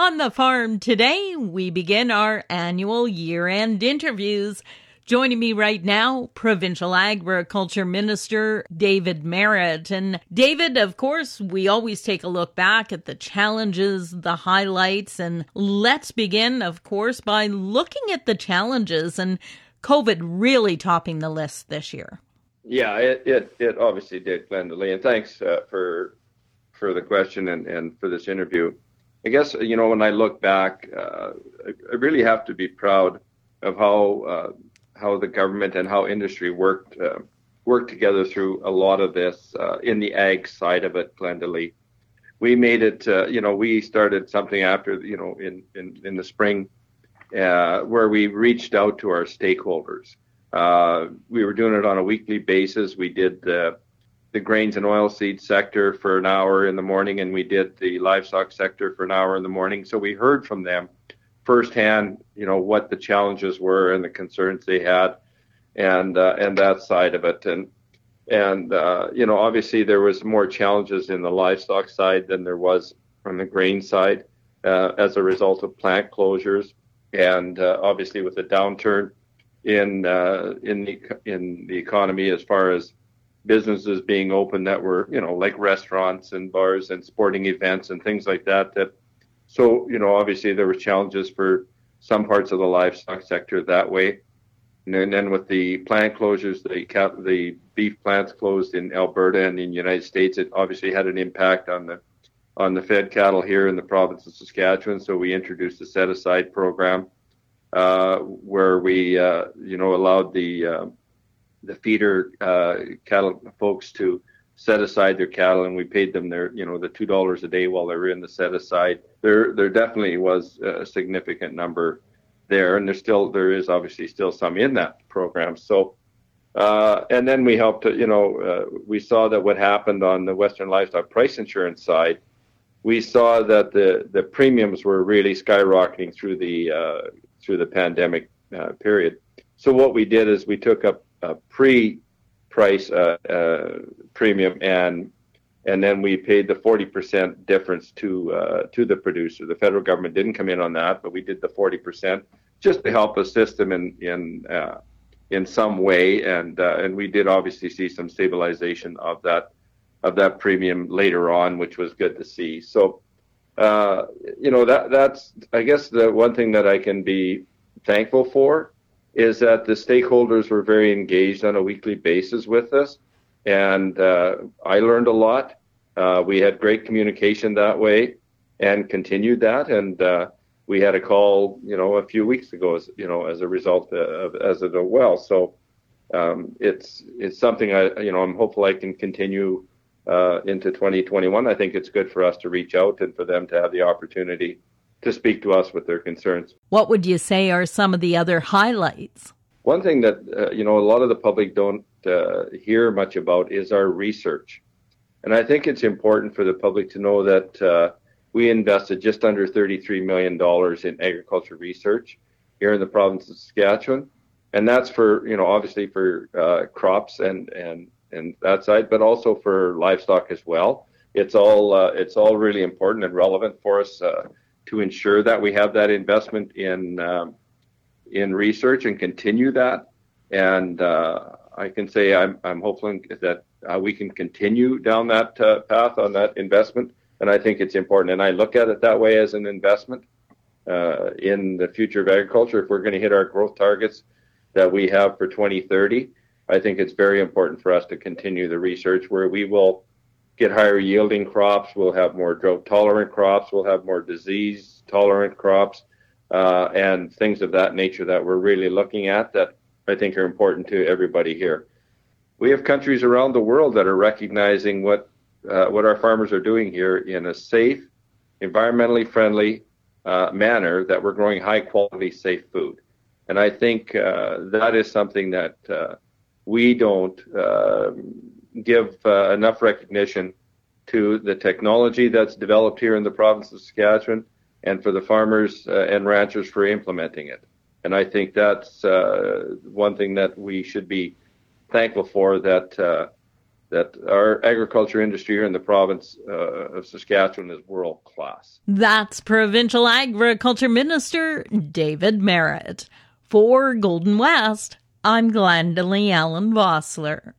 On the farm today, we begin our annual year end interviews. Joining me right now, Provincial Agriculture Minister David Marit. And David, of course, we always take a look back at the challenges, the highlights, and let's begin, of course, by looking at the challenges and COVID really topping the list this year. Yeah, it it, it obviously did, Glenda Lee, and thanks uh, for for the question and, and for this interview. I guess you know when I look back, uh, I really have to be proud of how uh, how the government and how industry worked uh, worked together through a lot of this uh, in the ag side of it, Glenda Lee. We made it. Uh, you know, we started something after you know in in, in the spring uh, where we reached out to our stakeholders. we were doing it on a weekly basis. We did the grains and oilseed sector for an hour in the morning, and we did the livestock sector for an hour in the morning. So we heard from them firsthand, you know, what the challenges were and the concerns they had, and uh, and that side of it. And and uh, you know, obviously there was more challenges in the livestock side than there was on the grain side uh, as a result of plant closures, and uh, obviously with the downturn in uh, in the in the economy as far as businesses being open that were, you know, like restaurants and bars and sporting events and things like that. That so, you know, obviously there were challenges for some parts of the livestock sector that way. And then with the plant closures, the the beef plants closed in Alberta and in the United States, it obviously had an impact on the on the fed cattle here in the province of Saskatchewan. So we introduced a set aside program uh, where we, uh, you know, allowed the uh, the feeder uh, cattle folks to set aside their cattle, and we paid them their, you know, the two dollars a day while they were in the set aside. There, there definitely was a significant number there, and there's still, there is obviously still some in that program. So, uh, and then we helped, you know, uh, we saw that what happened on the Western Livestock Price Insurance side. We saw that the the premiums were really skyrocketing through the uh, through the pandemic uh, period. So what we did is we took up pre-price uh, uh, premium, and and then we paid the 40% difference to uh, to the producer. The federal government didn't come in on that, but we did the 40% just to help assist them in in uh, in some way, and uh, and we did obviously see some stabilization of that of that premium later on, which was good to see. So. Uh, you know that that's I guess the one thing that I can be thankful for is that the stakeholders were very engaged on a weekly basis with us, and uh, I learned a lot. Uh, we had great communication that way, and continued that. And uh, we had a call, you know, a few weeks ago, as you know, as a result of as it well. So um, it's it's something I, you know, I'm hopeful I can continue uh, into 2021. I think it's good for us to reach out and for them to have the opportunity to speak to us with their concerns. What would you say are some of the other highlights? One thing that uh, you know a lot of the public don't uh, hear much about is our research, and I think it's important for the public to know that uh, we invested just under 33 million dollars in agriculture research here in the province of Saskatchewan, and that's for you know obviously for uh, crops and and and that side, but also for livestock as well. It's all uh, it's all really important and relevant for us uh, to ensure that we have that investment in um, in research and continue that. And uh, I can say I'm I'm hoping that uh, we can continue down that uh, path on that investment. And I think it's important. And I look at it that way as an investment uh, in the future of agriculture. If we're going to hit our growth targets that we have for 2030, I think it's very important for us to continue the research where we will get higher yielding crops. We'll have more drought tolerant crops. We'll have more disease tolerant crops, uh, and things of that nature that we're really looking at that I think are important to everybody here. We have countries around the world that are recognizing what uh, what our farmers are doing here in a safe, environmentally friendly uh, manner that we're growing high quality, safe food. And I think uh, that is something that uh, we don't uh, give uh, enough recognition to the technology that's developed here in the province of Saskatchewan and for the farmers uh, and ranchers for implementing it. And I think that's uh, one thing that we should be thankful for that uh, that our agriculture industry here in the province uh, of Saskatchewan is world class. That's Provincial Agriculture Minister David Marit. For Golden West, I'm Glendalee Allen Vossler.